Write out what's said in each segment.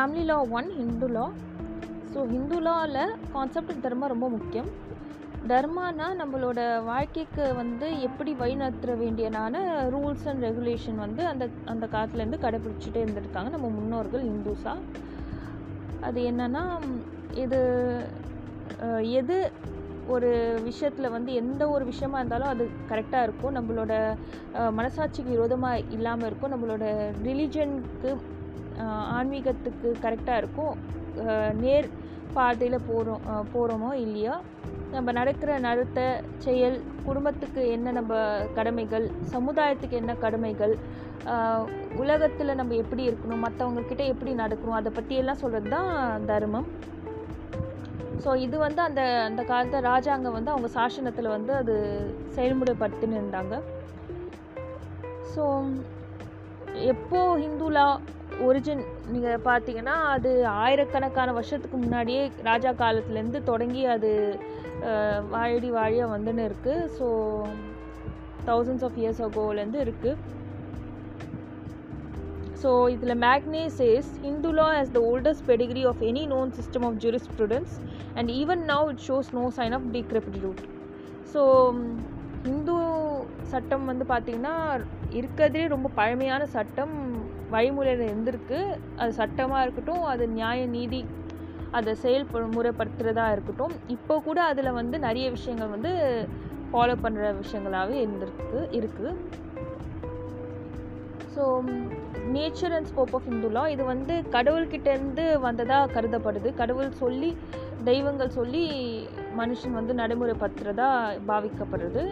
Family law one Hindu law so Hindu லாவில் concept தர்மம் ரொம்ப முக்கியம். தர்மானா நம்மளோட வாழ்க்கைக்கு வந்து எப்படி வழிநடத்த வேண்டியனான ரூல்ஸ் அண்ட் ரெகுலேஷன் வந்து அந்த அந்த காலத்துலேருந்து கடைப்பிடிச்சிட்டே இருந்திருக்காங்க நம்ம முன்னோர்கள் இந்துஸா அது என்னென்னா இது எது ஒரு விஷயத்தில் வந்து எந்த ஒரு விஷயமா இருந்தாலும் அது கரெக்டாக இருக்கும். நம்மளோட மனசாட்சிக்கு விரோதமாக இல்லாமல் இருக்கும். நம்மளோட ரிலிஜனுக்கு ஆன்மீகத்துக்கு கரெக்டாக இருக்கும் நேர் பாதையில் போகிறோம் போகிறோமோ இல்லையா நம்ம நடக்கிற நடத்த செயல் குடும்பத்துக்கு என்ன நம்ம கடமைகள் சமுதாயத்துக்கு என்ன கடமைகள் உலகத்தில் நம்ம எப்படி இருக்கணும் மற்றவங்கக்கிட்ட எப்படி நடக்கணும் அதை பற்றியெல்லாம் சொல்கிறது தான் தர்மம். ஸோ இது வந்து அந்த அந்த காலத்தை ராஜாங்க வந்து அவங்க சாசனத்தில் வந்து அது செயல்முறைப்படுத்தின்னு இருந்தாங்க. ஸோ எப்போ ஹிந்துலா ஒரிஜின் நீங்கள் பார்த்தீங்கன்னா அது ஆயிரக்கணக்கான வருஷத்துக்கு முன்னாடியே ராஜா காலத்துலேருந்து தொடங்கி அது வாழடி வாழியாக வந்துன்னு இருக்குது ஸோ தௌசண்ட்ஸ் ஆஃப் இயர்ஸ் அகோலேருந்து இருக்குது ஸோ இதில் மேக்னே says Hindu law the oldest pedigree of any known system of jurisprudence and even now it shows no sign of decrepitude so Hindu சட்டம் வந்து பார்த்திங்கன்னா இருக்கிறதுலே ரொம்ப பழமையான சட்டம். வழிமுறையில் இருந்திருக்கு. அது சட்டமாக இருக்கட்டும் அது நியாய நீதி அதை செயல் முறைப்படுத்துகிறதா இருக்கட்டும் இப்போ கூட அதில் வந்து நிறைய விஷயங்கள் வந்து ஃபாலோ பண்ணுற விஷயங்களாகவே இருந்திருக்கு இருக்குது so nature and scope of Hindu law இது வந்து கடவுள்கிட்டேருந்து வந்ததாக கருதப்படுது. கடவுள் சொல்லி தெய்வங்கள் சொல்லி மனுஷன் வந்து நடைமுறைப்படுத்துகிறதா பாவிக்கப்படுறது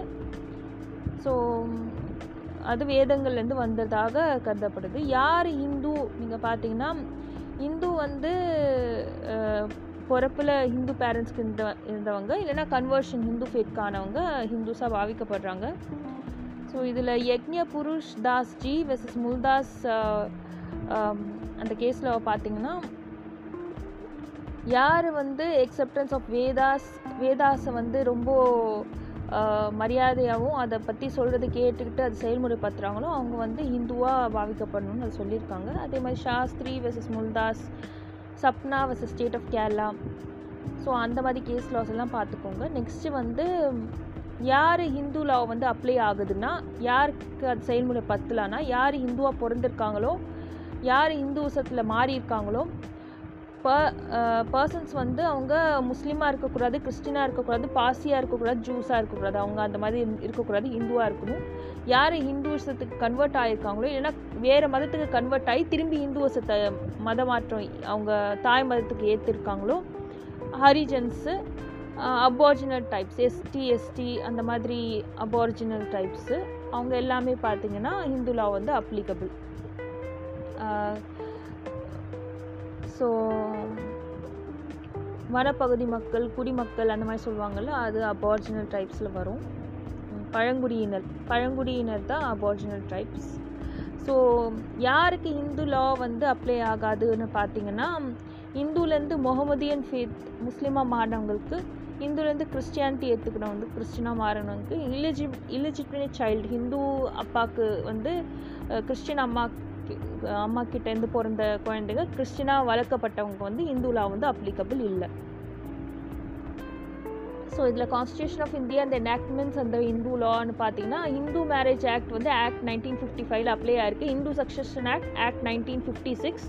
ஸோ அது வேதங்கள்லேருந்து வந்ததாக கருதப்படுது. யார் இந்து? நீங்கள் பார்த்தீங்கன்னா இந்து வந்து பிறப்பில் ஹிந்து பேரண்ட்ஸ்க்கு இருந்த இருந்தவங்க இல்லைன்னா கன்வர்ஷன் ஹிந்து ஃபேட்கானவங்க ஹிந்துஸாக பாவிக்கப்படுறாங்க. ஸோ இதில் யக்ஞ புருஷ் தாஸ் ஜி வெர்சஸ் முல்தாஸ் அந்த கேஸில் பார்த்தீங்கன்னா யார் வந்து எக்ஸப்டன்ஸ் ஆஃப் வேதாஸ் வேதாஸை வந்து ரொம்ப மரியாதையாகவும் அதை பற்றி சொல்கிறது கேட்டுக்கிட்டு அது செயல்முறைப்படுத்துகிறாங்களோ அவங்க வந்து ஹிந்துவாக பாவிக்கப்படணும்னு அது சொல்லியிருக்காங்க. அதே மாதிரி Shastri versus Muldas Sapna versus state of Kerala. So அந்த மாதிரி கேஸ் லாஸ் எல்லாம் பார்த்துக்கோங்க. நெக்ஸ்ட்டு வந்து யார் ஹிந்து லா வந்து அப்ளை ஆகுதுன்னா யாருக்கு அது செயல்முறை பத்தலான்னா யார் ஹிந்துவாக பிறந்திருக்காங்களோ யார் ஹிந்துசத்தில் மாறி இருக்காங்களோ பர்சன்ஸ் வந்து அவங்க முஸ்லீமாக இருக்கக்கூடாது கிறிஸ்டினாக இருக்கக்கூடாது பாசியாக இருக்கக்கூடாது ஜூஸாக இருக்கக்கூடாது. அவங்க அந்த மாதிரி இருக்கக்கூடாது ஹிந்துவாக இருக்கணும். யார் ஹிந்துசத்துக்கு கன்வெர்ட் ஆகிருக்காங்களோ இல்லைன்னா வேறு மதத்துக்கு கன்வெர்ட் ஆகி திரும்பி ஹிந்துவசத்தை மத மாற்றம் அவங்க தாய் மதத்துக்கு ஏற்றிருக்காங்களோ Harijans aboriginal types ST ST அந்த மாதிரி அபார்ஜினல் டைப்ஸு அவங்க எல்லாமே பார்த்தீங்கன்னா ஹிந்துலா வந்து அப்ளிகபிள் ஸோ வனப்பகுதி மக்கள் குடிமக்கள் அந்த மாதிரி சொல்லுவாங்கள்ல அது அபார்ஜினல் ட்ரைப்ஸில் வரும். பழங்குடியினர். பழங்குடியினர் தான் அபார்ஜினல் ட்ரைப்ஸ் ஸோ யாருக்கு இந்து லா வந்து அப்ளை ஆகாதுன்னு பார்த்தீங்கன்னா இந்துலேருந்து முகமதியன் ஃபேத் முஸ்லீமாக மாறினவங்களுக்கு இந்துலேருந்து கிறிஸ்டியானிட்டி ஏற்றுக்கணும் வந்து கிறிஸ்டினாக மாறினவங்களுக்கு இலிஜி இலிஜிட்மேட் சைல்டு ஹிந்து அப்பாவுக்கு வந்து கிறிஸ்டின் அம்மா அம்மா கிட்டேருந்து பிறந்த குழந்தைங்க கிறிஸ்டினாக வளர்க்கப்பட்டவங்க வந்து இந்துலா வந்து அப்ளிகபிள் இல்லை. ஸோ இதில் கான்ஸ்டியூஷன் ஆஃப் இந்தியா அந்த எனாக்ட்மெண்ட்ஸ் அந்த இந்து லான்னு பார்த்தீங்கன்னா இந்து மேரேஜ் ஆக்ட் வந்து ஆக்ட் நைன்டீன் ஃபிஃப்டி ஃபைவ்ல அப்ளை ஆயிருக்கு Hindu succession act act nineteen fifty six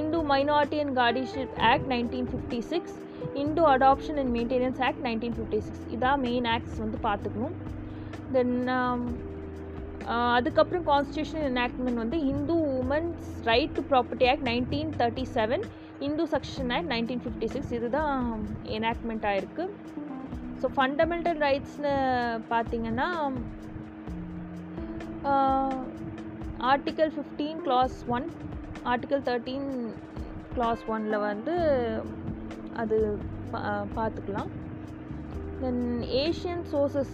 Hindu minority and guardianship act nineteen fifty six Hindu adoption and maintenance act nineteen fifty six இதான் main acts வந்து பார்த்துக்கணும் then அதுக்கப்புறம் constitution enactment வந்து Hindu women's right to property act nineteen thirty seven Hindu section act nineteen fifty six இதுதான் enactment ஆகிருக்கு so fundamental ரைட்ஸ்னு பார்த்தீங்கன்னா article fifteen clause one article thirteen clause ஒனில் வந்து அது பா பார்த்துக்கலாம் தென் ஏஷியன் சோர்சஸ்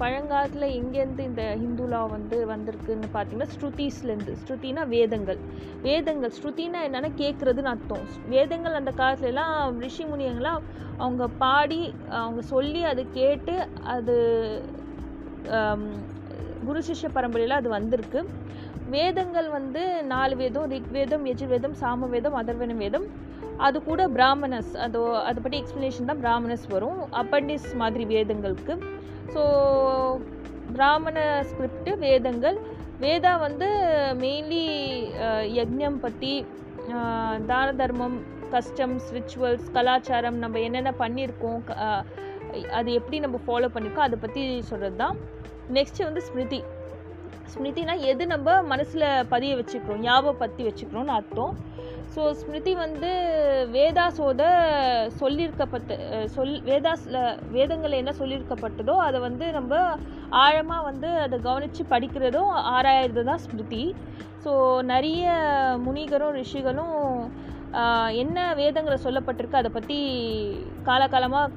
பழங்காலத்தில் எங்கேருந்து இந்த ஹிந்து லா வந்து வந்திருக்குன்னு பார்த்தீங்கன்னா ஸ்ருதிஸ்லேருந்து. ஸ்ருதினா வேதங்கள். வேதங்கள். ஸ்ருதினா என்னென்னா கேட்குறதுன்னு அர்த்தம். வேதங்கள் அந்த காலத்துலலாம் ரிஷி முனியங்களாம் அவங்க பாடி அவங்க சொல்லி அதை கேட்டு அது குரு சிஷ்ய பரம்பரையில் அது வந்திருக்கு. வேதங்கள் வந்து நாலு வேதம் ரிக்வேதம் எஜுர்வேதம் சாமவேதம் அதர்வன வேதம். அது கூட பிராமணஸ் அது அதை பற்றி எக்ஸ்ப்ளனேஷன் தான் பிராமணஸ் வரும். அப்பண்டிஸ் மாதிரி வேதங்களுக்கு. ஸோ பிராமண ஸ்கிரிப்டு வேதங்கள். வேதா வந்து மெயின்லி யக்ஞம் பற்றி தான தர்மம் கஸ்டம்ஸ் ரிச்சுவல்ஸ் கலாச்சாரம் நம்ம என்னென்ன பண்ணியிருக்கோம் க- அது எப்படி நம்ம ஃபாலோ பண்ணியிருக்கோம் அதை பற்றி சொல்கிறது தான் நெக்ஸ்ட்டு வந்து ஸ்மிருதி. ஸ்மிருதினா எது நம்ம மனசில் பதிய வச்சுக்கிறோம் ஞாபகம் பற்றி வச்சுக்கிறோம்னு அர்த்தம். ஸோ ஸ்மிருதி வந்து வேதாஸோட சொல்லியிருக்கப்பட்ட சொல் வேதாஸில் வேதங்களில் என்ன சொல்லியிருக்கப்பட்டதோ அதை வந்து நம்ம ஆழமாக வந்து அதை கவனித்து படிக்கிறதும் ஆராயிறது தான் ஸ்மிருதி. ஸோ நிறைய முனிகரும் ரிஷிகளும் என்ன வேதங்களை சொல்லப்பட்டிருக்கு அதை பற்றி காலகாலமாக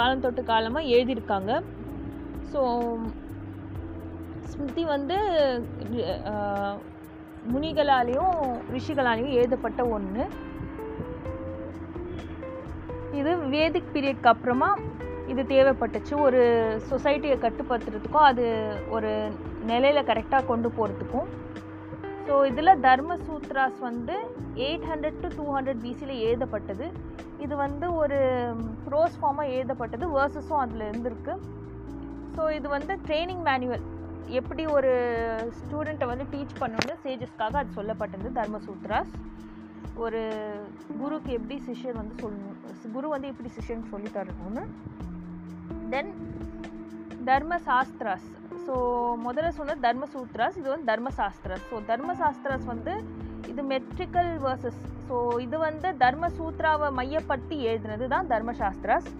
காலம் தொட்டு காலமாக எழுதியிருக்காங்க. ஸோ ஸ்மிருதி வந்து முனிகளாலேயும் ரிஷிகளாலேயும் எழுதப்பட்ட ஒன்று இது வேதிக் பீரியட்க்கு அப்புறமா இது தேவைப்பட்டுச்சு. ஒரு சொசைட்டியை கட்டுப்படுத்துறதுக்கும் அது ஒரு நிலையில் கரெக்டாக கொண்டு போகிறதுக்கும் ஸோ இதில் தர்ம சூத்ராஸ் வந்து eight hundred to two hundred பிசியில் எழுதப்பட்டது. இது வந்து ஒரு ப்ரோஸ் ஃபார்மாக எழுதப்பட்டது. வேர்சஸும் அதில் இருந்திருக்கு. ஸோ இது வந்து ட்ரைனிங் மேனுவல் எப்படி ஒரு ஸ்டூடெண்ட்டை வந்து டீச் பண்ணணும்னு சேஜஸ்க்காக அது சொல்லப்பட்டது தர்மசூத்ராஸ். ஒரு குருக்கு எப்படி சிஷ்யர் வந்து சொல்லணும் குரு வந்து எப்படி சிஷ்யனுக்கு சொல்லி தரணும்னு. தென் தர்மசாஸ்திராஸ். ஸோ முதல்ல சொன்ன தர்மசூத்ராஸ் இது வந்து தர்மசாஸ்திராஸ். ஸோ தர்மசாஸ்திராஸ் வந்து இது மெட்ரிக்கல் வேர்சஸ் ஸோ இது வந்து தர்மசூத்ராவை மையப்படுத்தி எழுதுனது தான் தர்மசாஸ்திராஸ்.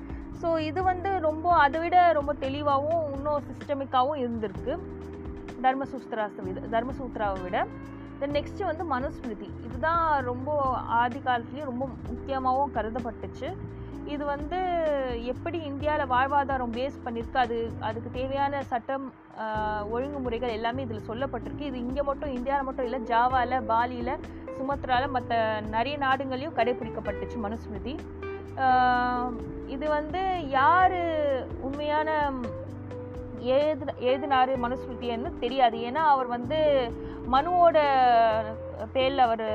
ஸோ இது வந்து ரொம்ப அதை விட ரொம்ப தெளிவாகவும் இன்னும் சிஸ்டமிக்காகவும் இருந்திருக்கு. தர்மசூஸ்திராஸை விட தர்மசூத்ராவை விட. தென் நெக்ஸ்ட்டு வந்து மனுஸ்மிருதி. இதுதான் ரொம்ப ஆதி காலத்துலேயும் ரொம்ப முக்கியமாகவும் கருதப்பட்டுச்சு. இது வந்து எப்படி இந்தியாவில் வாழ்வாதாரம் பேஸ் பண்ணியிருக்கு அது அதுக்கு தேவையான சட்டம் ஒழுங்குமுறைகள் எல்லாமே இதில் சொல்லப்பட்டிருக்கு. இது இங்கே மட்டும் இந்தியாவில் மட்டும் இல்லை ஜாவாவில் பாலியில் சுமத்ராவில் மற்ற நிறைய நாடுகளையும் கடைபிடிக்கப்பட்டுச்சு மனுஸ்மிருதி. இது வந்து யார் உண்மையான எழுது எழுதினாரு மனுஸ்மிருதின்னு தெரியாது. ஏன்னா அவர் வந்து மனுவோட பேரில் அவர்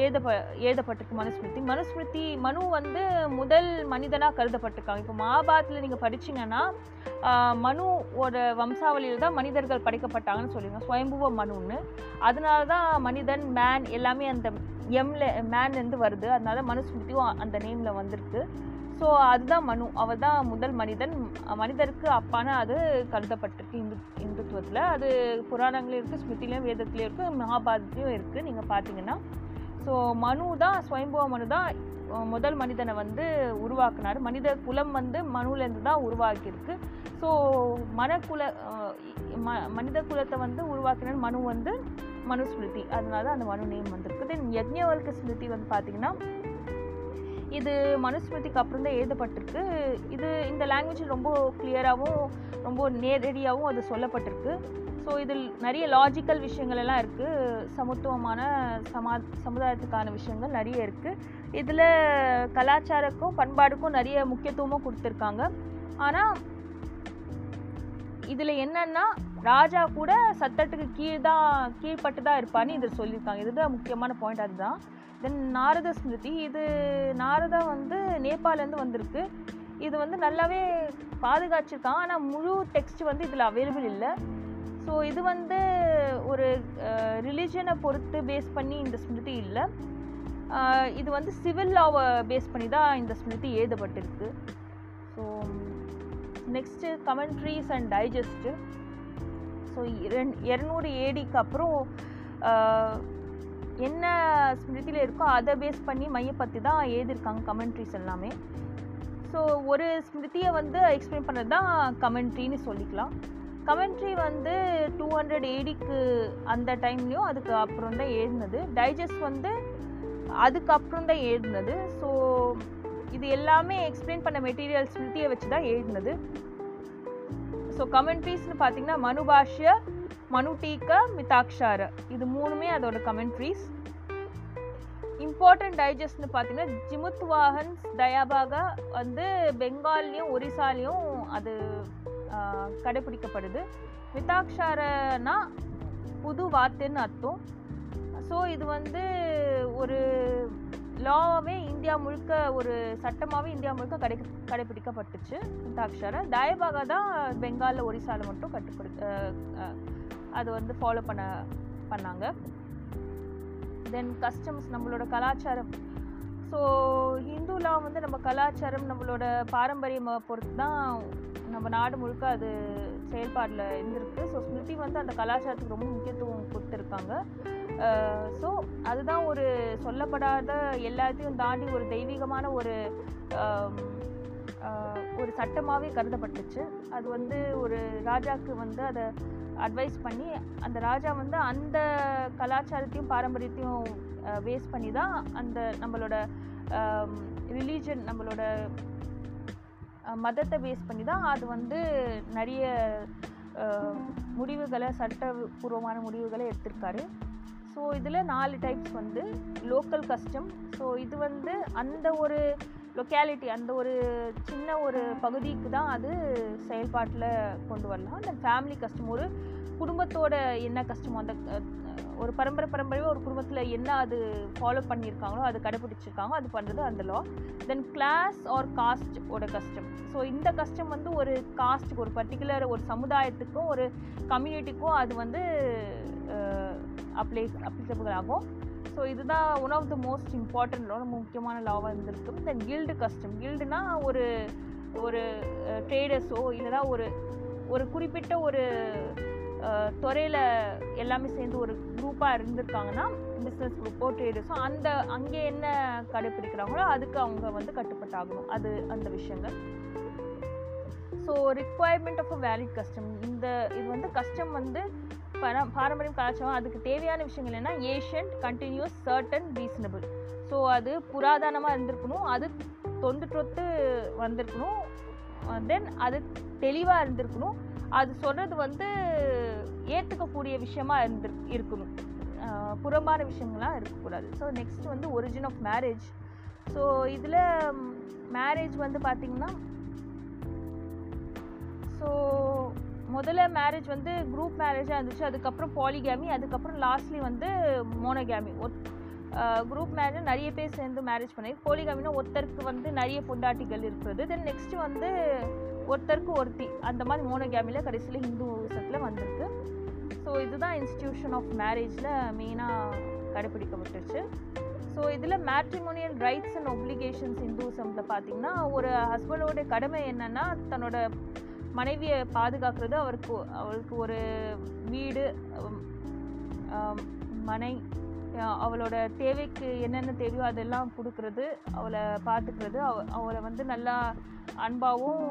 எழுதப்ப எழுதப்பட்டிருக்கு மனுஸ்மிருதி. மனுஸ்மிருதி மனு வந்து முதல் மனிதனாக கருதப்பட்டிருக்காங்க. இப்போ மகாபாரத்தில் நீங்கள் படிச்சீங்கன்னா மனுவோட வம்சாவளியில் தான் மனிதர்கள் படைக்கப்பட்டாங்கன்னு சொல்லியிருக்காங்க சுயம்புவ மனுன்னு. அதனால தான் மனிதன் மேன் எல்லாமே அந்த எம்ல மேன்லேருந்து வருது. அதனால மனுஸ்மிருதியும் அந்த நேமில் வந்திருக்கு. ஸோ அதுதான் மனு. அவர் தான் முதல் மனிதன். மனிதருக்கு அப்பான அது கருதப்பட்டிருக்கு. இந்து இந்துத்துவத்தில். அது புராணங்களையும் இருக்குது ஸ்மிருதிலையும் வேதத்துலேயும் இருக்குது மகாபாரதத்துலேயும் இருக்குது நீங்கள் பார்த்தீங்கன்னா ஸோ மனு தான் ஸ்வயம்புவ மனு தான் முதல் மனிதனை வந்து உருவாக்குனார். மனித குலம் வந்து மனுலேருந்து தான் உருவாக்கியிருக்கு. ஸோ மனக்குல ம மனித குலத்தை வந்து உருவாக்கின மனு வந்து மனுஸ்மிருதி. அதனால தான் அந்த மனு நேம் வந்திருக்கு. தென் யஜ்ஞவல்க ஸ்மிருதி வந்து பார்த்திங்கன்னா இது மனுஸ்மிருதிக்கு அப்புறம் தான் எழுதப்பட்டிருக்கு. இது இந்த லாங்குவேஜ் ரொம்ப கிளியராகவும் ரொம்ப நேரடியாகவும் அது சொல்லப்பட்டிருக்கு. ஸோ இதில் நிறைய லாஜிக்கல் விஷயங்கள் எல்லாம் இருக்குது சமத்துவமான சமா சமுதாயத்துக்கான விஷயங்கள் நிறைய இருக்குது இதில் கலாச்சாரக்கும் பண்பாடுக்கும் நிறைய முக்கியத்துவமும் கொடுத்துருக்காங்க. ஆனால் இதில் என்னன்னா ராஜா கூட சத்தத்துக்கு கீழ் தான் கீழ்பட்டு தான் இருப்பான்னு இதில் சொல்லியிருக்காங்க. இதுதான் முக்கியமான பாயிண்ட் அதுதான். தென் நாரத ஸ்மிருதி இது நாரதா வந்து நேபாளேருந்து வந்திருக்கு. இது வந்து நல்லாவே பாதுகாச்சிருக்கான் ஆனால் முழு டெக்ஸ்ட் வந்து இதில் அவைலபிள் இல்லை. ஸோ இது வந்து ஒரு ரிலிஜனை பொறுத்து பேஸ் பண்ணி இந்த ஸ்மிருதி இல்லை. இது வந்து சிவில் லாவை பேஸ் பண்ணி தான் இந்த ஸ்மிருதி எழுதப்பட்டிருக்கு. So next commentaries and digest so இரநூறு ஏடிக்கு அப்புறம் என்ன ஸ்மிருதியில் இருக்கோ அதை பேஸ் பண்ணி மையப்பற்றி தான் எழுதியிருக்காங்க கமெண்ட்ரிஸ் எல்லாமே. ஸோ ஒரு ஸ்மிருதியை வந்து எக்ஸ்பிளைன் பண்ணுறது தான் கமெண்ட்ரின்னு சொல்லிக்கலாம். கமெண்ட்ரி வந்து டூ ஹண்ட்ரட் ஏடிக்கு அந்த டைம்லேயும் அதுக்கு அப்புறம் தான் எழுதினது. டைஜஸ்ட் வந்து அதுக்கப்புறம் தான் எழுதினது. ஸோ இது எல்லாமே எக்ஸ்பிளைன் பண்ண மெட்டீரியல் ஸ்மிருதியை வச்சு தான் எழுதினது. ஸோ கமெண்ட்ரிஸ்னு பார்த்தீங்கன்னா மனு மனு டீக்க மிதாக்ஷார. இது மூணுமே அதோட கமெண்ட்ரிஸ் இம்பார்ட்டன்ட் டைஜஸ்ட்னு பார்த்தீங்கன்னா ஜிமுத் வாகன்ஸ் தயாபாகா வந்து பெங்கால்லையும் ஒரிசாலையும் அது கடைபிடிக்கப்படுது. மிதாக்ஷாரனா புது வார்த்தைன்னு அர்த்தம். ஸோ இது வந்து ஒரு லாவே இந்தியா முழுக்க ஒரு சட்டமாகவே இந்தியா முழுக்க கடை கடைபிடிக்கப்பட்டுச்சு மிதாக்ஷார தயபாகா தான் பெங்காலில் ஒரிசாவில் மட்டும் கட்டுப்படு அது வந்து ஃபாலோ பண்ண பண்ணாங்க. தென் கஸ்டம்ஸ் நம்மளோட கலாச்சாரம். ஸோ ஹிந்துலா வந்து நம்ம கலாச்சாரம் நம்மளோட பாரம்பரியமாக பொறுத்து தான் நம்ம நாடு முழுக்க அது செயல்பாடில் இருந்திருக்கு. ஸோ ஸ்மிருதி வந்து அந்த கலாச்சாரத்துக்கு ரொம்ப முக்கியத்துவம் கொடுத்துருக்காங்க. ஸோ அதுதான் ஒரு சொல்லப்படாத எல்லாத்தையும் தாண்டி ஒரு தெய்வீகமான ஒரு ஒரு சட்டமாகவே கருதப்பட்டுச்சு. அது வந்து ஒரு ராஜாவுக்கு வந்து அதை அட்வைஸ் பண்ணி அந்த ராஜா வந்து அந்த கலாச்சாரத்தையும் பாரம்பரியத்தையும் வேஸ்ட் பண்ணி தான் அந்த நம்மளோட ரிலீஜன் நம்மளோட மதத்தை பேஸ் பண்ணி தான் அது வந்து நிறைய முடிவுகளை சட்டபூர்வமான முடிவுகளை எடுத்திருக்காரு. ஸோ இதில் நாலு டைப்ஸ் வந்து லோக்கல் கஸ்டம் ஸோ இது வந்து அந்த ஒரு லொக்காலிட்டி அந்த ஒரு சின்ன ஒரு பகுதிக்கு தான் அது செயல்பாட்டில் கொண்டு வரலாம். அந்த ஃபேமிலி கஸ்டம் ஒரு குடும்பத்தோட என்ன கஷ்டமோ அந்த ஒரு பரம்பரை பரம்பரையாக ஒரு குடும்பத்தில் என்ன அது ஃபாலோ பண்ணியிருக்காங்களோ அது கடைப்பிடிச்சிருக்காங்களோ அது பண்ணுறது அந்த law then class or caste ஓட கஷ்டம் ஸோ இந்த கஷ்டம் வந்து ஒரு காஸ்ட்டுக்கு ஒரு பர்டிகுலர் ஒரு சமுதாயத்துக்கும் ஒரு கம்யூனிட்டிக்கும் அது வந்து அப்ளை அப்ளிகபிள் ஆகும் ஸோ இதுதான் one of the most important ரொம்ப முக்கியமான லாவாக இருந்திருக்கு தென் கில்டு கஸ்டம் கில்டுனா ஒரு ஒரு ட்ரேடர்ஸோ இல்லைனா ஒரு ஒரு குறிப்பிட்ட ஒரு துறையில் எல்லாமே சேர்ந்து ஒரு குரூப்பாக இருந்திருக்காங்கன்னா பிஸ்னஸ் குரூப்போ ட்ரேடர்ஸோ அந்த அங்கே என்ன கடைப்பிடிக்கிறாங்களோ அதுக்கு அவங்க வந்து கட்டுப்பட்டாகணும். அது அந்த விஷயங்கள். So requirement of a valid custom இந்த இது வந்து கஸ்டம் வந்து பரம் பாரம்பரியம் கலாச்சாரம் அதுக்கு தேவையான விஷயங்கள் என்ன ancient continuous certain reasonable so அது புராதனமாக இருந்திருக்கணும் அது தொண்டு தொட்டு வந்திருக்கணும் தென் அது தெளிவாக இருந்திருக்கணும் அது சொல்கிறது வந்து ஏற்றுக்கக்கூடிய விஷயமா இருந்து இருக்கணும். புறம்பான விஷயங்கள்லாம் இருக்கக்கூடாது. ஸோ நெக்ஸ்ட் வந்து ஒரிஜின் ஆஃப் மேரேஜ் ஸோ இதில் மேரேஜ் வந்து பார்த்திங்கன்னா ஸோ முதல்ல மேரேஜ் வந்து குரூப் மேரேஜாக இருந்துச்சு. அதுக்கப்புறம் பாலிகேமி அதுக்கப்புறம் லாஸ்ட்லி வந்து மோனோகேமி ஒத் குரூப் மேரேஜ் நிறைய பேர் சேர்ந்து மேரேஜ் பண்ணி போலிகாமினா ஒருத்தருக்கு வந்து நிறைய பொண்டாட்டிகள் இருக்கிறது. தென் நெக்ஸ்ட் வந்து ஒருத்தருக்கு ஒருத்தி. அந்த மாதிரி மோனோகேமியில் கடைசியில் ஹிந்துசத்தில் வந்திருக்கு. ஸோ இதுதான் இன்ஸ்டிடியூஷன் ஆஃப் மேரேஜில் மெயினாக கடைபிடிக்கப்பட்டுருச்சு. ஸோ இதில் மேட்ரிமோனியல் ரைட்ஸ் அண்ட் ஒப்ளிகேஷன்ஸ் இந்துசமில் பார்த்திங்கன்னா ஒரு ஹஸ்பண்டோட கடமை என்னென்னா தன்னோட மனைவியை பாதுகாக்கிறது அவருக்கு அவளுக்கு ஒரு வீடு மனை அவளோட தேவைக்கு என்னென்ன தேவையோ அதெல்லாம் கொடுக்கறது அவளை பார்த்துக்கிறது அவ அவளை வந்து நல்லா அன்பாகவும்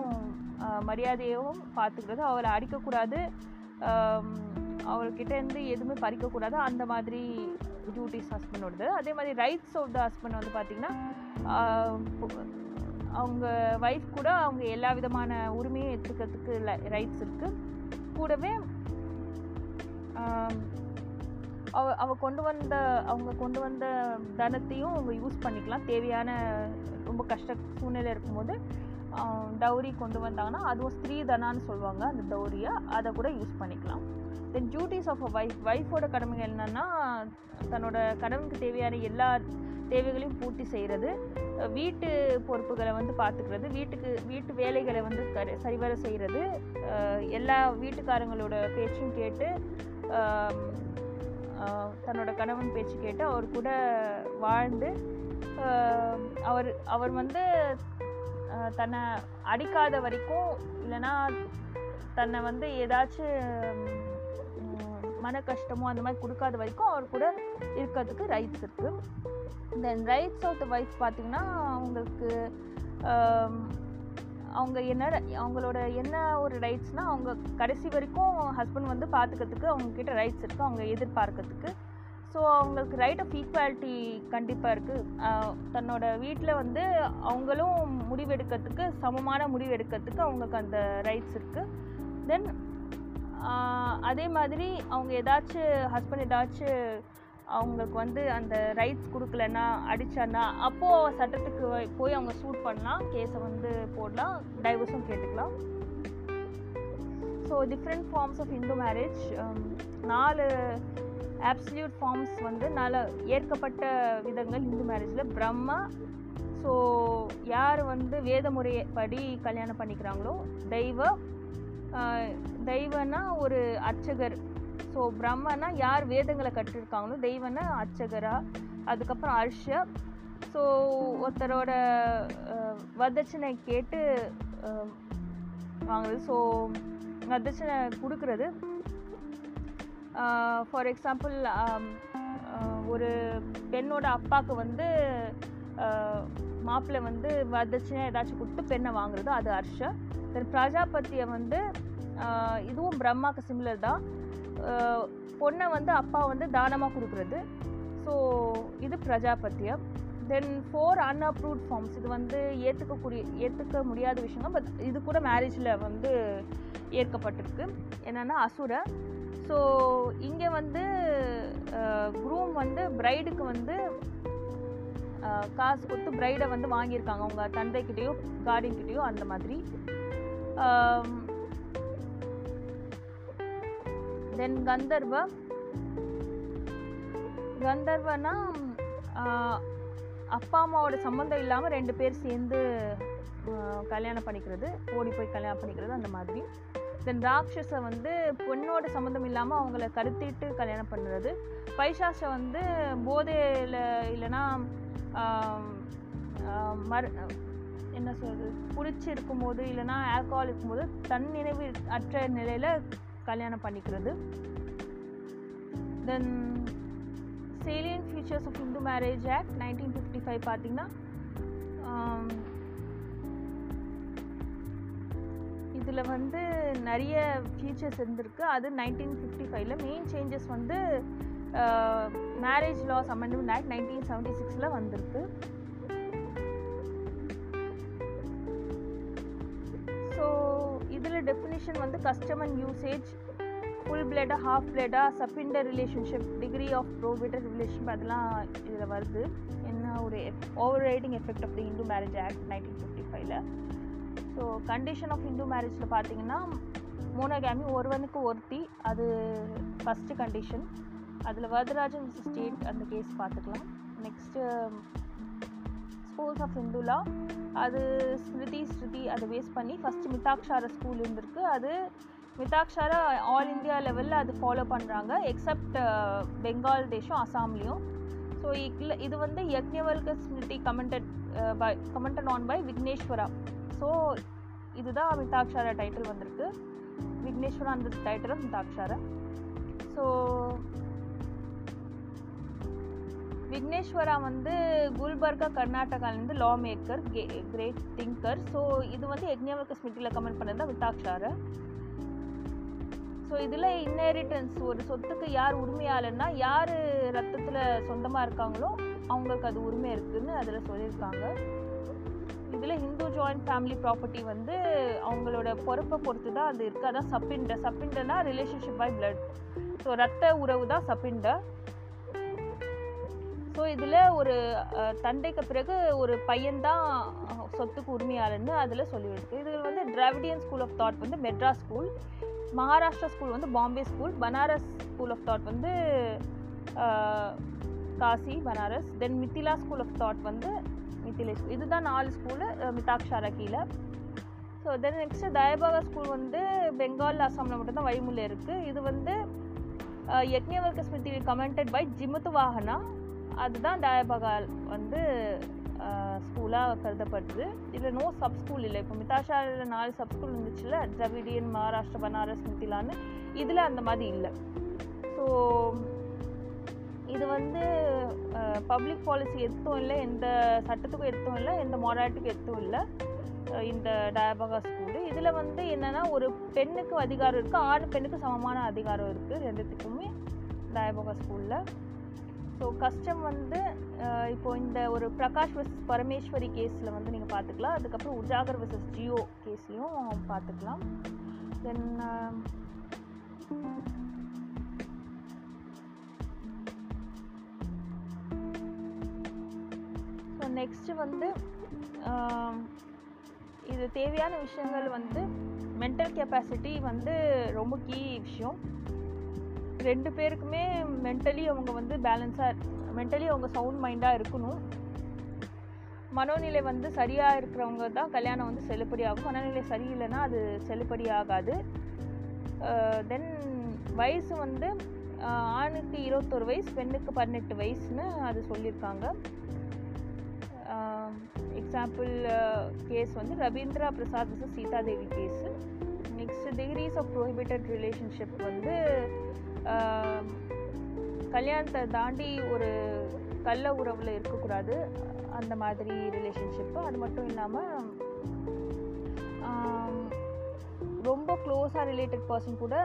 மரியாதையாகவும் பார்த்துக்கிறது அவளை அடிக்கக்கூடாது ஆம், அவள்கிட்ட இருந்து எதுவுமே பறிக்கக்கூடாது அந்த மாதிரி டியூட்டிஸ் ஹஸ்பண்டோடது அதே மாதிரி ரைட்ஸ் ஆஃப் த ஹஸ்பண்ட் வந்து பார்த்திங்கன்னா அவங்க ஒய்ஃப் கூட அவங்க எல்லா விதமான உரிமையும் எடுத்துக்கிறதுக்கு ரைட்ஸ் இருக்குது கூடவே அவ அவ கொண்டு வந்த அவங்க கொண்டு வந்த தனத்தையும் அவங்க யூஸ் பண்ணிக்கலாம். தேவையான ரொம்ப கஷ்ட சூழ்நிலை இருக்கும்போது டவுரி கொண்டு வந்தாங்கன்னா அதுவும் ஸ்திரீ தனான்னு சொல்லுவாங்க அந்த டவுரியை அதை கூட யூஸ் பண்ணிக்கலாம். Then duties of a wife ஒய்ஃபோட கடமைகள் என்னென்னா தன்னோட கணவனுக்கு தேவையான எல்லா தேவைகளையும் பூர்த்தி செய்கிறது வீட்டு பொறுப்புகளை வந்து பார்த்துக்கிறது வீட்டுக்கு வீட்டு வேலைகளை வந்து கரு சரிவர செய்கிறது எல்லா வீட்டுக்காரங்களோட பேச்சும் கேட்டு தன்னோட கணவன் பேச்சு கேட்டு அவர் கூட வாழ்ந்து அவர் அவர் வந்து தன்னை அடிக்காத வரைக்கும் இல்லைன்னா தன்னை வந்து ஏதாச்சும் மன கஷ்டமோ அந்த மாதிரி கொடுக்காத வரைக்கும் அவர் கூட இருக்கிறதுக்கு ரைட்ஸ் இருக்குது then rights of the wife பார்த்தீங்கன்னா அவங்களுக்கு அவங்க என்ன அவங்களோட என்ன ஒரு ரைட்ஸ்னால் அவங்க கடைசி வரைக்கும் ஹஸ்பண்ட் வந்து பார்த்துக்கிறதுக்கு அவங்கக்கிட்ட ரைட்ஸ் இருக்குது அவங்க எதிர்பார்க்கறதுக்கு. ஸோ அவங்களுக்கு ரைட் ஆஃப் ஈக்குவாலிட்டி கண்டிப்பாக இருக்குது தன்னோட வீட்டில் வந்து அவங்களும் முடிவெடுக்கிறதுக்கு சமமான முடிவு எடுக்கிறதுக்கு அவங்களுக்கு அந்த ரைட்ஸ் இருக்குது தென் அதே மாதிரி அவங்க ஏதாச்சும் ஹஸ்பண்ட் ஏதாச்சும் அவங்களுக்கு வந்து அந்த ரைட்ஸ் கொடுக்கலன்னா அடித்தான்னா அப்போது சட்டத்துக்கு போய் அவங்க சூட் பண்ணலாம் கேஸை வந்து போடலாம் டைவர்ஸும் கேட்டுக்கலாம். So different forms of Hindu marriage நாலு ஆப்சல்யூட் ஃபார்ம்ஸ் வந்து நால ஏற்கப்பட்ட விதங்கள் இந்து மேரேஜில் பிரம்மா ஸோ யார் வந்து வேத முறைப்படி கல்யாணம் பண்ணிக்கிறாங்களோ தெய்வ ஆஹ், தெய்வனா ஒரு அர்ச்சகர். ஸோ பிரம்மனா யார் வேதங்களை கற்றிருக்காங்களோ தெய்வனா அர்ச்சகரா அதுக்கப்புறம் அர்ஷ. ஸோ ஒருத்தரோட வதட்சணை வரதட்சணை கேட்டு வாங்குறது. ஸோ வரதட்சணை கொடுக்குறது. ஃபார் எக்ஸாம்பிள் ஒரு பெண்ணோட அப்பாவுக்கு வந்து மாப்பிள்ளை வந்து வரதட்சணை ஏதாச்சும் கொடுத்து பெண்ணை வாங்குறது அது அர்ஷ. தென் பிரஜாபத்தியை வந்து இதுவும் பிரம்மாவுக்கு சிமிலர் தான். பொண்ணை வந்து அப்பா வந்து தானமாக கொடுக்குறது. ஸோ இது பிரஜாபத்தியம். தென் ஃபோர் அன்அப்ரூவ்ட் ஃபார்ம்ஸ் இது வந்து ஏற்றுக்கக்கூடிய ஏற்றுக்க முடியாத விஷயம் பட் இது கூட மேரேஜில் வந்து ஏற்கப்பட்டிருக்கு. என்னென்னா அசுர. ஸோ இங்கே வந்து குரூம் வந்து பிரைடுக்கு வந்து காசு கொடுத்து பிரைடை வந்து வாங்கியிருக்காங்க. அவங்க தந்தைக்கிட்டேயோ கார்டின்கிட்டேயோ அந்த மாதிரி. தென் கந்தர்வ. கந்தர்வனா அப்பா அம்மாவோட சம்மந்தம் இல்லாமல் ரெண்டு பேர் சேர்ந்து கல்யாணம் பண்ணிக்கிறது ஓடி போய் கல்யாணம் பண்ணிக்கிறது அந்த மாதிரி. தென் ராட்சஸை வந்து பொண்ணோட சம்மந்தம் இல்லாமல் அவங்கள கருத்திட்டு கல்யாணம் பண்ணுறது. பைசாச வந்து போதையில் இல்லைன்னா ஆம், மர் என்ன சொல்கிறது குடிச்சு இருக்கும்போது இல்லைன்னா ஆல்கஹால் இருக்கும்போது தன் நினைவு அற்ற நிலையில் கல்யாணம் பண்ணிக்கிறது. Then salient features of Hindu marriage act nineteen fifty five பார்த்தீங்கன்னா இதில் வந்து நிறைய ஃபீச்சர்ஸ் இருந்திருக்கு. அது நைன்டீன் ஃபிஃப்டி ஃபைவ்ல மெயின் சேஞ்சஸ் வந்து marriage laws amendment act nineteen seventy சிக்ஸில் வந்திருக்கு. ஸோ இதில் டெஃபினிஷன் வந்து கஸ்டம் அண்ட் யூசேஜ் ஃபுல் பிளேடாக ஹாஃப் பிளேடாக சப்பிண்டர் relationship degree of prohibited relationship அதெல்லாம் இதில் வருது. என்ன ஒரு overriding effect of the Hindu marriage act nineteen fifty ஃபைவ்ல ஸோ கண்டிஷன் ஆஃப் இந்து மேரேஜில் பார்த்தீங்கன்னா மோனோகாமி ஒருவனுக்கு ஒருத்தி அது ஃபஸ்ட்டு கண்டிஷன் அதில் வரதராஜன் ஸ்டேட் அந்த கேஸ் பார்த்துக்கலாம் நெக்ஸ்ட்டு ஃபோர்ஸ் ஆஃப் இந்துலா அது ஸ்மிருதி ஸ்ருதி அதை பேஸ் பண்ணி ஃபஸ்ட்டு மிதாக்ஷாரா ஸ்கூல் இருந்திருக்கு. அது மிதாக்ஷாரா ஆல் இந்தியா லெவலில் அது ஃபாலோ பண்ணுறாங்க எக்ஸப்ட் பெங்கால் தேசம் அசாம்லேயும் ஸோ இதில் இது வந்து Yajnavalkya Smriti commented by commented on by Vigneshwara so இதுதான் மிதாக்ஷாரா டைட்டில் வந்திருக்கு. விக்னேஸ்வரா அந்த டைட்டில் மிதாக்ஷாரா ஸோ விக்னேஸ்வரா வந்து Gulbarga கர்நாடகாலேருந்து law maker great thinker so இது வந்து யக்ஞவல்க ஸ்மிருதியில் கமெண்ட் பண்ணது தான் ஸோ இதில் இன்ஹெரிட்டன்ஸ் ஒரு சொத்துக்கு யார் உரிமையாளன்னா யார் ரத்தத்தில் சொந்தமாக இருக்காங்களோ அவங்களுக்கு அது உரிமை இருக்குதுன்னு அதில் சொல்லியிருக்காங்க. இதில் ஹிந்து ஜாயிண்ட் ஃபேமிலி ப்ராப்பர்ட்டி வந்து அவங்களோட பொறுப்பை பொறுத்து தான் அது இருக்குது அதான் சப்பிண்ட. சப்பிண்டனா ரிலேஷன்ஷிப் பை பிளட் ஸோ ரத்த உறவு தான் சப்பிண்ட. ஸோ இதில் ஒரு தந்தைக்கு பிறகு ஒரு பையன்தான் சொத்துக்கு உரிமையாளர்னு அதில் சொல்லியிருக்கு இது வந்து டிராவிடியன் ஸ்கூல் ஆஃப் தாட் வந்து மெட்ராஸ் ஸ்கூல் மகாராஷ்டிரா ஸ்கூல் வந்து Bombay school Banaras school of thought வந்து Kashi Banaras then Mithila school of thought வந்து மித்திலே ஸ்கூல் இதுதான் நாலு ஸ்கூலு மிதாக்ஷாரா கீழே. So then next Dayabhaga school வந்து பெங்கால் அசாமில் மட்டும்தான் வழிமுறை இருக்குது இது வந்து யக்ஞவர்க்க ஸ்மிருதி கமெண்டட் பை ஜிமுத்து வாகனா அதுதான் டயபகால் வந்து ஸ்கூலாக கருதப்படுது. இதில் நோ சப் ஸ்கூல் இல்லை. இப்போ மிதாஷாவில் நாலு சப் ஸ்கூல் இருந்துச்சுல்ல திராவிடியன் மகாராஷ்டிரா பனாரஸ் மித்திலான்னு இதில் அந்த மாதிரி இல்லை. ஸோ இது வந்து பப்ளிக் பாலிசி எடுத்தும் இல்லை. எந்த சட்டத்துக்கும் எடுத்தும் இல்லை. எந்த மொராலிட்டிக்கும் எதுவும் இல்லை. இந்த டயபகா ஸ்கூலு இதில் வந்து என்னென்னா ஒரு பெண்ணுக்கு அதிகாரம் இருக்குது ஆண் பெண்ணுக்கு சமமான அதிகாரம் இருக்குது ரெண்டுத்துக்குமே டயபகா ஸ்கூலில் ஸோ கஷ்டம் வந்து இப்போது இப்போ இந்த ஒரு பிரகாஷ் வர்சஸ் பரமேஸ்வரி கேஸில் வந்து நீங்கள் பார்த்துக்கலாம் அதுக்கப்புறம் உஜாகர் வர்சஸ் ஜியோ கேஸ்லேயும் பார்த்துக்கலாம் தென் ஸோ நெக்ஸ்ட்டு வந்து இது தேவையான விஷயங்கள் வந்து மென்டல் கெப்பாசிட்டி வந்து ரொம்ப கீ விஷயம். ரெண்டு பேருக்குமே மென்டலி அவங்க வந்து பேலன்ஸாக மென்டலி அவங்க சவுண்ட் மைண்டாக இருக்கணும். மனோநிலை வந்து சரியாக இருக்கிறவங்க தான் கல்யாணம் வந்து செல்லுபடி ஆகும் மனநிலை சரியில்லைன்னா அது செல்லுபடி ஆகாது தென் வயசு வந்து ஆணுக்கு இருபத்தொரு வயசு பெண்ணுக்கு பதினெட்டு வயசுன்னு அது சொல்லியிருக்காங்க. எக்ஸாம்பிள் கேஸ் வந்து Ravindra Prasad Sita Devi case next degrees of prohibited relationship வந்து கல்யாணத்தை தாண்டி ஒரு கள்ள உறவில் இருக்கக்கூடாது. அந்த மாதிரி ரிலேஷன்ஷிப்பு அது மட்டும் இல்லாமல் ரொம்ப க்ளோஸாக ரிலேட்டட் பர்சன் கூட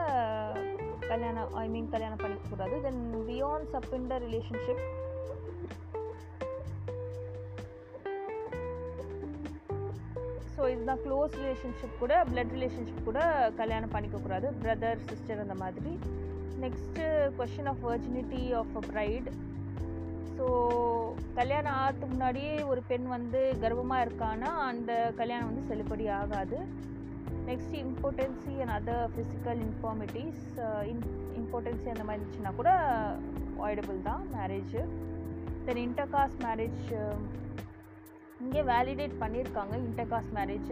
கல்யாணம் ஐ மீன் கல்யாணம் பண்ணிக்கக்கூடாது. தென் பியாண்ட் த ரிலேஷன்ஷிப் இதுதான் க்ளோஸ் ரிலேஷன்ஷிப் கூட பிளட் ரிலேஷன்ஷிப் கூட கல்யாணம் பண்ணிக்கக்கூடாது பிரதர் சிஸ்டர் அந்த மாதிரி. Next question of virginity of a bride so கல்யாணம் ஆகிறதுக்கு முன்னாடியே ஒரு பெண் வந்து கர்ப்பமாக இருக்கான்னா அந்த கல்யாணம் வந்து செல்லுபடி ஆகாது. Next impotency and other physical infirmities in impotency அந்த மாதிரி இருந்துச்சுன்னா கூட அவாய்டபுள் தான் மேரேஜ் தென் இன்டர்காஸ்ட் மேரேஜ் இங்கே வேலிடேட் பண்ணியிருக்காங்க intercaste marriage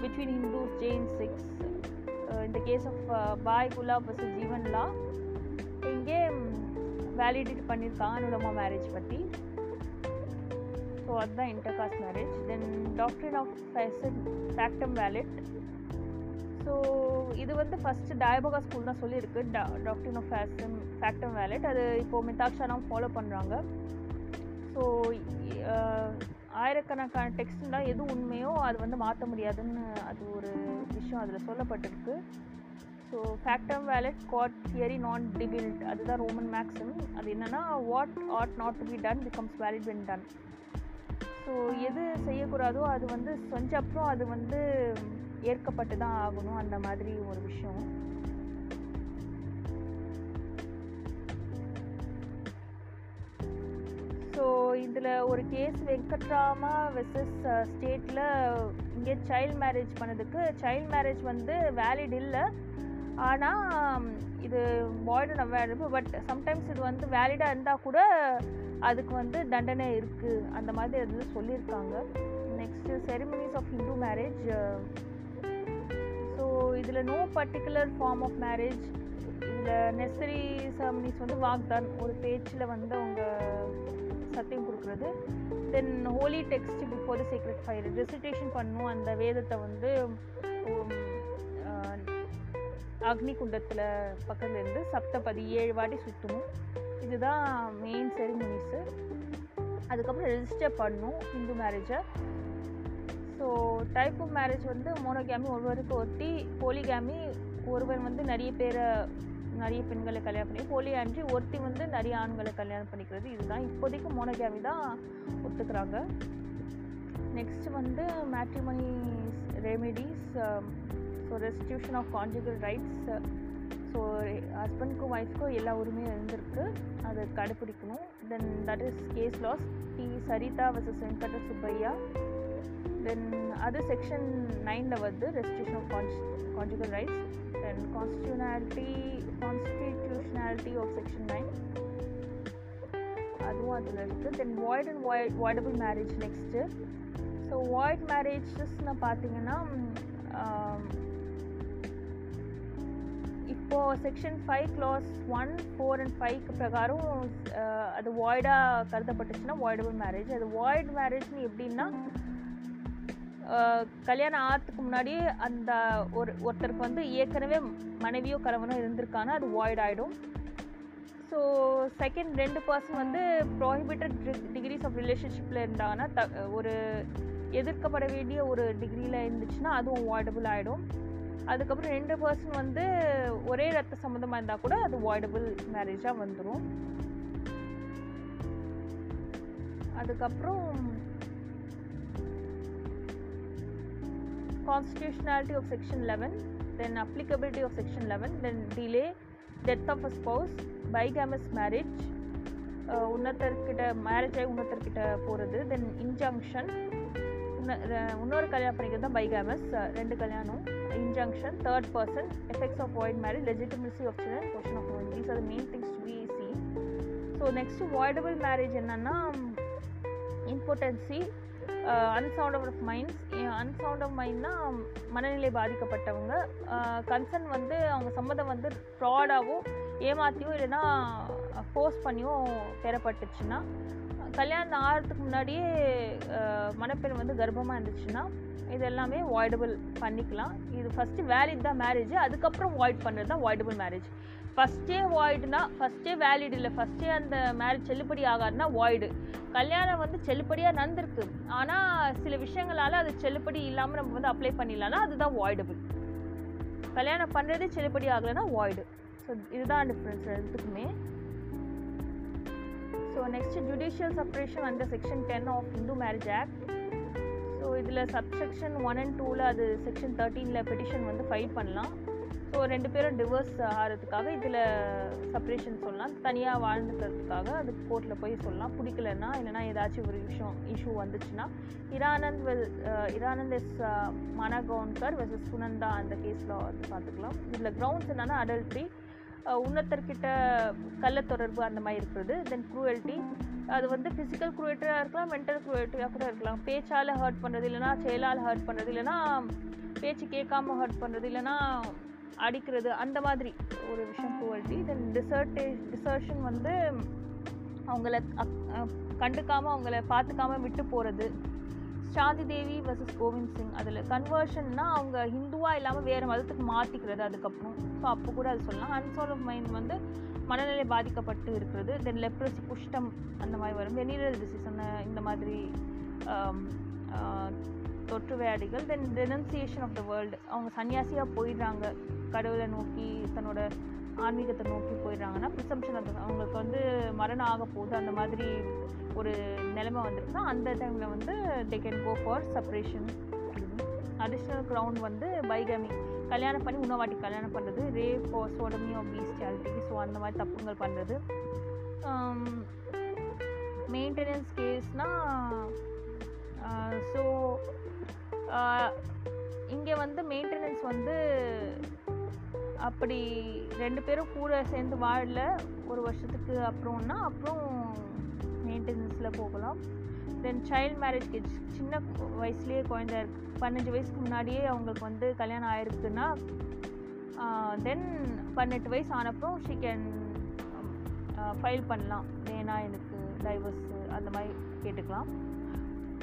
between Hindus Jain Sikhs இந்த case of Bai Gulab versus Jeevanlal இங்கே வேலிடேட் பண்ணியிருக்காங்க அனுடமா மேரேஜ் பற்றி ஸோ அதுதான் intercaste marriage then doctrine of fashion factum valid so இது வந்து ஃபஸ்ட்டு டயபகா ஸ்கூல் தான் சொல்லியிருக்கு. டா டாக்டரின் ஆஃப் ஃபேஷன் ஃபேக்டம் வேலட் அது இப்போது மித்தாக்ஷாலாம் ஃபாலோ பண்ணுறாங்க ஸோ ஆயிரக்கணக்கான டெக்ஸ்ட்லாம் எது உண்மையோ அது வந்து மாற்ற முடியாதுன்னு அது ஒரு விஷயம் அதில் சொல்லப்பட்டிருக்கு. So factum valet got theory நான் டிபில்ட் அதுதான் ரோமன் மேக்ஸிம் அது என்னென்னா what ought not to be done becomes valid when done so எது செய்யக்கூடாதோ அது வந்து செஞ்ச அப்புறம் அது வந்து ஏற்கப்பட்டு தான் ஆகணும் அந்த மாதிரி ஒரு விஷயம். ஸோ இதில் ஒரு கேஸ் வெங்கட்ராமா வெர்சஸ் ஸ்டேட்டில் இங்கே சைல்ட் மேரேஜ் பண்ணதுக்கு சைல்ட் மேரேஜ் வந்து வேலிட் இல்லை. ஆனால் இது பாய்டன் அவேலபிள் பட் சம்டைம்ஸ் இது வந்து வேலிடாக இருந்தால் கூட அதுக்கு வந்து தண்டனை இருக்குது அந்த மாதிரி அது சொல்லியிருக்காங்க. Next ceremonies of Hindu marriage so இதில் no particular form of marriage இதில் நெசரி செரமனிஸ் வந்து வாக்தான். ஒரு பேச்சில் வந்து அவங்க சத்தியம் கொடுக்குறது. Then holy text before the sacred fire recitation பண்ணும் அந்த வேதத்தை வந்து அக்னி குண்டத்தில் பக்கத்தில் இருந்து சப்தபதி ஏழு வாட்டி சுற்றணும் இதுதான் மெயின் செரிமனிஸு அதுக்கப்புறம் ரெஜிஸ்டர் பண்ணும் ஹிந்து மேரேஜை ஸோ டைப் ஆஃப் மேரேஜ் வந்து மோனோகேமி ஒருவருக்கு ஒட்டி போலிகேமி ஒருவன் வந்து நிறைய பேரை நிறைய பெண்களை கல்யாணம் பண்ணி போலியாண்டி ஒருத்தி வந்து நிறைய ஆண்களை கல்யாணம் பண்ணிக்கிறது இதுதான். இப்போதைக்கு மோனோகேமி தான் ஒத்துக்கிறாங்க. நெக்ஸ்ட் வந்து matrimony remedies so restitution of conjugal rights so ஹஸ்பண்ட்க்கும் ஒய்ஃப்க்கும் எல்லா உரிமையும் இருந்திருக்கு. அதை கடைப்பிடிக்கணும். Then that is case laws T Saritha versus Venkata Subbaiah then அது செக்ஷன் நைனில் வந்து restriction of cons conjugal rights then constitutionality constitutionality of section nine அதுவும் அதில் இருக்குது then void and void voidable marriage next so void மேரேஜஸ்னு பார்த்தீங்கன்னா இப்போது section five clause one four and ஃபைவ்க்கு பிரகாரம் அது வாய்டாக கருதப்பட்டுச்சுன்னா வாய்டபுள் மேரேஜ் அது வாய்ட் மேரேஜ்னு எப்படின்னா கல்யாணம் ஆகிறதுக்கு முன்னாடி அந்த ஒரு ஒருத்தருக்கு வந்து ஏற்கனவே மனைவியோ கணவனோ இருந்திருக்கானா அது வாய்ட் ஆகிடும் ஸோ செகண்ட் ரெண்டு பர்சன் வந்து ப்ராஹிபிட்டட் டிகிரிஸ் ஆஃப் ரிலேஷன்ஷிப்பில் இருந்தாங்கன்னா த ஒரு எதிர்க்கப்பட வேண்டிய ஒரு டிகிரியில் இருந்துச்சுன்னா அதுவும் வாய்டபுள் ஆகிடும் அதுக்கப்புறம் ரெண்டு பர்சன் வந்து ஒரே ரத்த சம்மந்தமாக இருந்தால் கூட அது வாய்டபுள் மேரேஜாக வந்துடும் அதுக்கப்புறம் constitutionality of section 11 then applicability of section 11 then delay death of a spouse bigamous marriage இன்னொருத்தர்கிட்ட மேரேஜ் ஆகி இன்னொருத்தர்கிட்ட போகிறது தென் இன்ஜங்ஷன் இன்னொரு கல்யாணம் பண்ணிக்கிறது தான் பைகாமஸ் ரெண்டு கல்யாணம் injunction third person effects of void marriage legitimacy of children question of role these are main things to be so next voidable marriage என்னென்னா impotency unsound of minds unsound of மைண்ட்னா மனநிலை பாதிக்கப்பட்டவங்க. Concern வந்து அவங்க சம்மதம் வந்து ஃப்ராடாகவும் ஏமாற்றியும் இல்லைன்னா ஃபோர்ஸ் பண்ணியும் பெறப்பட்டுச்சுன்னா கல்யாணம் ஆகிறதுக்கு முன்னாடியே மணப்பெண் வந்து கர்ப்பமாக இருந்துச்சுன்னா இது எல்லாமே வாய்டபிள் பண்ணிக்கலாம். இது ஃபஸ்ட்டு வேலிட் தான் மேரேஜ் அதுக்கப்புறம் வாய்ட் பண்ணுறது தான் வாய்டபிள் மேரேஜ் ஃபஸ்ட்டே வாய்டுனா ஃபஸ்ட்டே வேலிட் இல்லை. ஃபஸ்ட்டே அந்த மேரேஜ் செல்லுபடி ஆகாதுன்னா வாய்டு கல்யாணம் வந்து செல்லுபடியாக நடந்திருக்கு. ஆனால் சில விஷயங்களால் அது செல்லுபடி இல்லாமல் நம்ம வந்து அப்ளை பண்ணிடலாம்னா அதுதான் வாய்டபிள் கல்யாணம் பண்ணுறதே செல்லுபடி ஆகலைன்னா வாய்டு ஸோ இதுதான் டிஃப்ரென்ஸ் ரெண்டுக்குமே ஸோ நெக்ஸ்ட் ஜுடிஷியல் செப்பரேஷன் அந்த section ten of Hindu marriage act so இதில் சப்செக்ஷன் ஒன் அண்ட் டூவில் அது செக்ஷன் தேர்ட்டீனில் பெட்டிஷன் வந்து ஃபைல் பண்ணலாம். ஸோ ரெண்டு பேரும் டிவோர்ஸ் ஆகிறதுக்காக இதில் செப்பரேஷன் சொல்லலாம். தனியாக வாழ்ந்துக்கிறதுக்காக அது கோர்ட்டில் போய் சொல்லலாம். பிடிக்கலன்னா இல்லைனா ஏதாச்சும் ஒரு விஷயம் இஷ்யூ வந்துச்சுன்னா இரானந்த் வெல் இரானந்த் எஸ் மனகவுன்கர் வெர்சஸ் சுனந்தா அந்த கேஸில் வந்து பார்த்துக்கலாம். இதில் கிரவுண்ட்ஸ் என்னென்னா அடல்ட்ரி உன்னத்தர்கிட்ட கள்ள தொடர்பு அந்த மாதிரி இருக்கிறது. தென் குரூவல்ட்டி அது வந்து ஃபிசிக்கல் க்ரூவேட்டராக இருக்கலாம் மென்டல் க்ரூவேட்டராக கூட இருக்கலாம். பேச்சால் ஹர்ட் பண்ணுறது இல்லைனா செயலால் ஹர்ட் பண்ணுறது இல்லைனா பேச்சு கேட்காம ஹர்ட் பண்ணுறது இல்லைனா அடிக்கிறது அந்த மாதிரி ஒரு விஷயம் க்ரூவல்ட்டி தென் டிசர்டே டிசர்ஷன் வந்து அவங்கள கண்டுக்காமல் அவங்கள பார்த்துக்காம விட்டு போகிறது சாந்தி தேவி வர்சஸ் கோவிந்த் சிங் அதில் கன்வர்ஷன்னா அவங்க ஹிந்துவாக இல்லாமல் வேறு மதத்துக்கு மாற்றிக்கிறது அதுக்கப்புறம். ஸோ அப்போ கூட அது சொல்லலாம். அன்சோல் ஆஃப் மைண்ட் வந்து மனநிலை பாதிக்கப்பட்டு இருக்கிறது. தென் லெப்ரசி குஷ்டம் அந்த மாதிரி வரும். வெனீரல் டிசீஸ் அந்த இந்த மாதிரி தொற்று வியாதிகள் then renunciation of the world அவங்க சன்னியாசியாக போயிடுறாங்க. கடவுளை நோக்கி தன்னோட ஆன்மீகத்தை நோக்கி போயிடுறாங்கன்னா ப்ரிசம்ஷன் அந்த அவங்களுக்கு வந்து மரணம் ஆக போகுது. அந்த மாதிரி ஒரு நிலைமை வந்துருக்குன்னா அந்த டைமில் வந்து they can go for separation additional ground வந்து பைகமி. கல்யாணம் பண்ணி உணவாட்டி கல்யாணம் பண்ணுறது rape sodomy of bestiality so அந்த மாதிரி தப்புங்கள் பண்ணுறது மெயின்டெனன்ஸ் um, கேஸ்னால் ஸோ uh, இங்கே வந்து மெயின்டெனன்ஸ் வந்து அப்படி ரெண்டு பேரும் கூட சேர்ந்து வாழல. ஒரு வருஷத்துக்கு அப்புறம்னா அப்புறம் மெயின்டெனன்ஸில் போகலாம். தென் சைல்ட் மேரேஜ் கேஜ் சின்ன வயசுலேயே குழந்தை இருக்கு. பதினஞ்சு வயசுக்கு முன்னாடியே அவங்களுக்கு வந்து கல்யாணம் ஆயிருக்குன்னா தென் பன்னெட்டு வயசு ஆனப்போ ஷீ கேன் ஃபைல் பண்ணலாம். வேணா எனக்கு டைவர்ஸு அந்த மாதிரி கேட்டுக்கலாம்.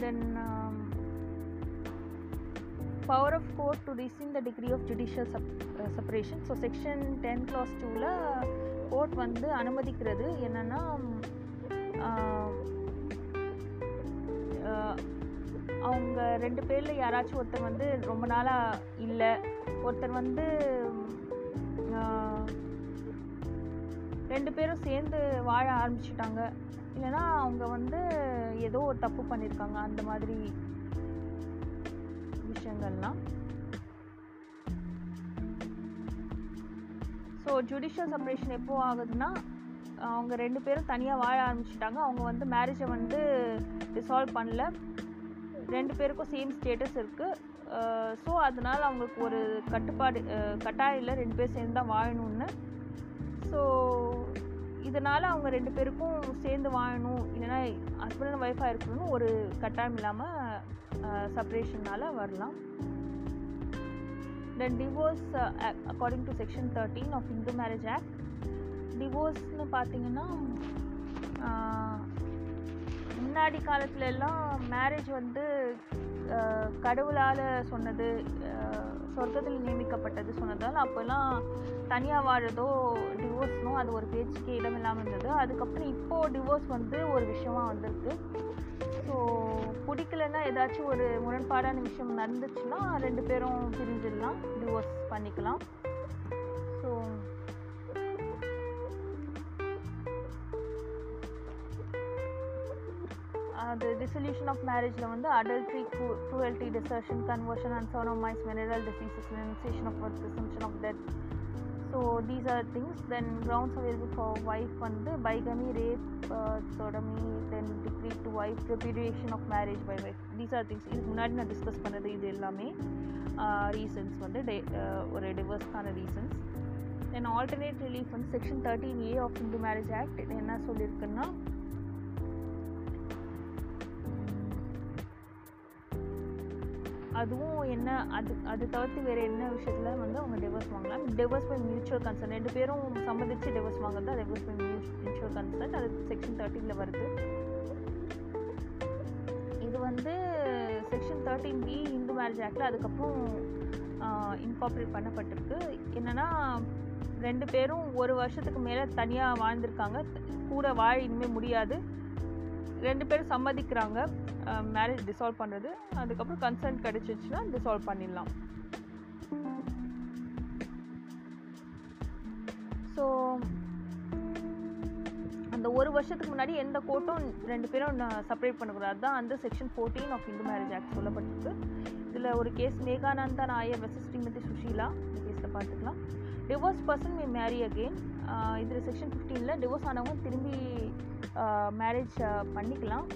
Then power of court to receive the decree of judicial sub separation so section ten clause டூவில் கோர்ட் வந்து அனுமதிக்கிறது என்னென்னா அவங்க ரெண்டு பேரில் யாராச்சும் ஒருத்தர் வந்து ரொம்ப நாளாக இல்லை ஒருத்தர் வந்து ரெண்டு பேரும் சேர்ந்து வாழ ஆரம்பிச்சிட்டாங்க. இல்லைன்னா அவங்க வந்து ஏதோ ஒரு தப்பு பண்ணியிருக்காங்க அந்த மாதிரி விஷயங்கள்லாம் ஸோ ஜுடிஷியல் செப்பரேஷன் எப்போ ஆகுதுன்னா அவங்க ரெண்டு பேரும் தனியாக வாழ ஆரம்பிச்சிட்டாங்க. அவங்க வந்து மேரேஜை வந்து டிசால்வ் பண்ணல. ரெண்டு பேருக்கும் சேம் ஸ்டேட்டஸ் இருக்குது ஸோ அதனால் அவங்களுக்கு ஒரு கட்டுப்பாடு கட்டாயம் இல்லை. ரெண்டு பேர் சேர்ந்து தான் வாழணும்னு. ஸோ இதனால் அவங்க ரெண்டு பேருக்கும் சேர்ந்து வாழணும். இல்லைன்னா ஹஸ்பண்ட் அண்ட் ஒய்ஃபாக இருக்கணும்னு ஒரு கட்டாயம் இல்லாமல் செப்ரேஷனால் வரலாம். Then divorce according to section thirteen of Hindu marriage act டிவோர்ஸ்னு பார்த்தீங்கன்னா முன்னாடி காலத்துல எல்லாம் மேரேஜ் வந்து கடவுளால் சொன்னது சொர்க்கத்தில் நியமிக்கப்பட்டது சொன்னதால் அப்போல்லாம் தனியாக வாழறதோ டிவோர்ஸ்னோ அது ஒரு பேச்சுக்கே இடம் இல்லாமல் இருந்தது. அதுக்கப்புறம் இப்போது டிவோர்ஸ் வந்து ஒரு விஷயமாக வந்திருக்கு. ஸோ பிடிக்கலன்னா ஏதாச்சும் ஒரு முரண்பாடான விஷயம் நடந்துச்சுன்னா ரெண்டு பேரும் பிரிஞ்சிடலாம் டிவோர்ஸ் பண்ணிக்கலாம். ஸோ அது டிசல்யூஷன் ஆஃப் மேரேஜில் வந்து adultery cruelty desertion conversion and சோனோமைஸ் mineral diseases of birth of death so these are things then grounds available for wife வந்து bigamy rape sodomy then decree to wife repudiation of marriage by wife these are things இதுக்கு முன்னாடி நான் discuss பண்ணது இது எல்லாமே uh, reasons வந்து டே uh, ஒரு டிவர்ஸ்க்கான ரீசன்ஸ் தென் ஆல்டர்னேட் ரிலீஃப் வந்து section thirteen A of Hindu marriage act என்ன சொல்லியிருக்குன்னா அதுவும் என்ன அது அது தவிர்த்து வேறு என்ன விஷயத்தில் வந்து அவங்க டிவோர்ஸ் வாங்கலாம் டிவோர்ஸ் பை மியூச்சுவல் கன்சர்ன் ரெண்டு பேரும் சம்மதிச்சு டிவோர்ஸ் வாங்குறது தான் டிவோர்ஸ் பை மியூச்சுவல் கன்சர்ன் அது செக்ஷன் தேர்ட்டீனில் வருது. இது வந்து section thirteen B Hindu marriage ஆக்டில் அதுக்கப்புறம் இன்கார்பரேட் பண்ணப்பட்டிருக்கு. என்னென்னா ரெண்டு பேரும் ஒரு வருஷத்துக்கு மேலே தனியாக வாழ்ந்திருக்காங்க. கூட வாழ இனிமேல் முடியாது. ரெண்டு பேரும் சம்மதிக்கிறாங்க. மேரேஜ் டிசால்வ் பண்ணுறது அதுக்கப்புறம் கன்சென்ட் கிடச்சிச்சுன்னா டிசால்வ் பண்ணிடலாம். ஸோ அந்த ஒரு வருஷத்துக்கு முன்னாடி எந்த கோர்ட்டும் ரெண்டு பேரும் செப்பரேட் பண்ணக்கூடாது. தான் அந்த section fourteen of Hindu marriage act சொல்லப்பட்டிருக்கு. இதில் ஒரு கேஸ் மேகானந்தா நாயர் வெர்சஸ் ஸ்ரீமதி சுஷீலா இந்த கேஸில் பார்த்துக்கலாம் divorce person may marry again இதில் செக்ஷன் ஃபிஃப்டீனில் டிவோர்ஸ் ஆனவங்க திரும்பி மேரேஜ் பண்ணிக்கலாம்.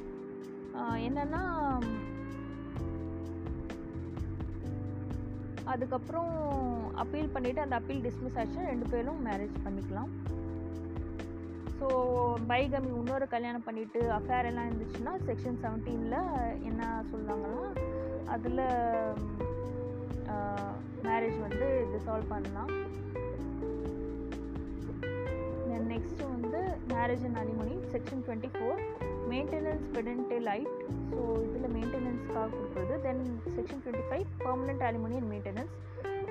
என்னென்னா அதுக்கப்புறம் அப்பீல் பண்ணிவிட்டு அந்த அப்பீல் டிஸ்மிஸ் ஆச்சு. ரெண்டு பேரும் மேரேஜ் பண்ணிக்கலாம். ஸோ பைகமி இன்னொரு கல்யாணம் பண்ணிவிட்டு அஃபேர் எல்லாம் இருந்துச்சுன்னா செக்ஷன் செவன்டீனில் என்ன சொல்லுவாங்கன்னா அதில் மேரேஜ் வந்து டிசால்வ் பண்ணலாம். நெக்ஸ்ட்டு வந்து marriage and alimony section twenty four maintenance pendente lite so இதில் மெயின்டெனன்ஸ்க்காக கொடுக்குறது. Then section twenty five permanent alimony and maintenance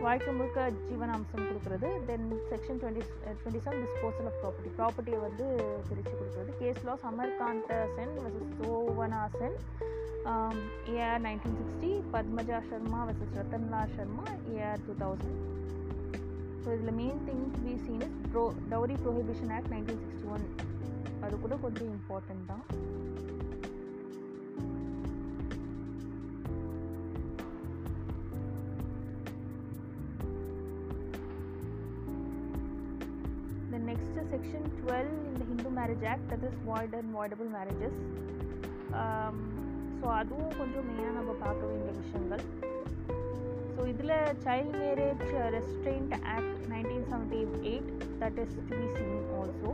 வாழ்க்கை முழுக்க ஜீவனாம்சம் கொடுக்குறது. Then section twenty twenty seven disposal of property ப்ராப்பர்ட்டியை வந்து பிரித்து கொடுக்குறது. Case laws Amarkanta Sen versus Sovana Sen AIR nineteen sixty Padmaja Sharma versus Ratanlal Sharma AIR two thousand so இதில் main thing to be seen is pro dowry prohibition act nineteen sixty one அது கூட கொஞ்சம் important தான். The next is section 12 in the Hindu Marriage Act that is void and voidable marriages. So அதுவும் கொஞ்சம் மெயினாக நம்ம பார்க்க வேண்டிய விஷயங்கள். ஸோ இதில் child marriage restraint act nineteen seventy eight that is to be seen also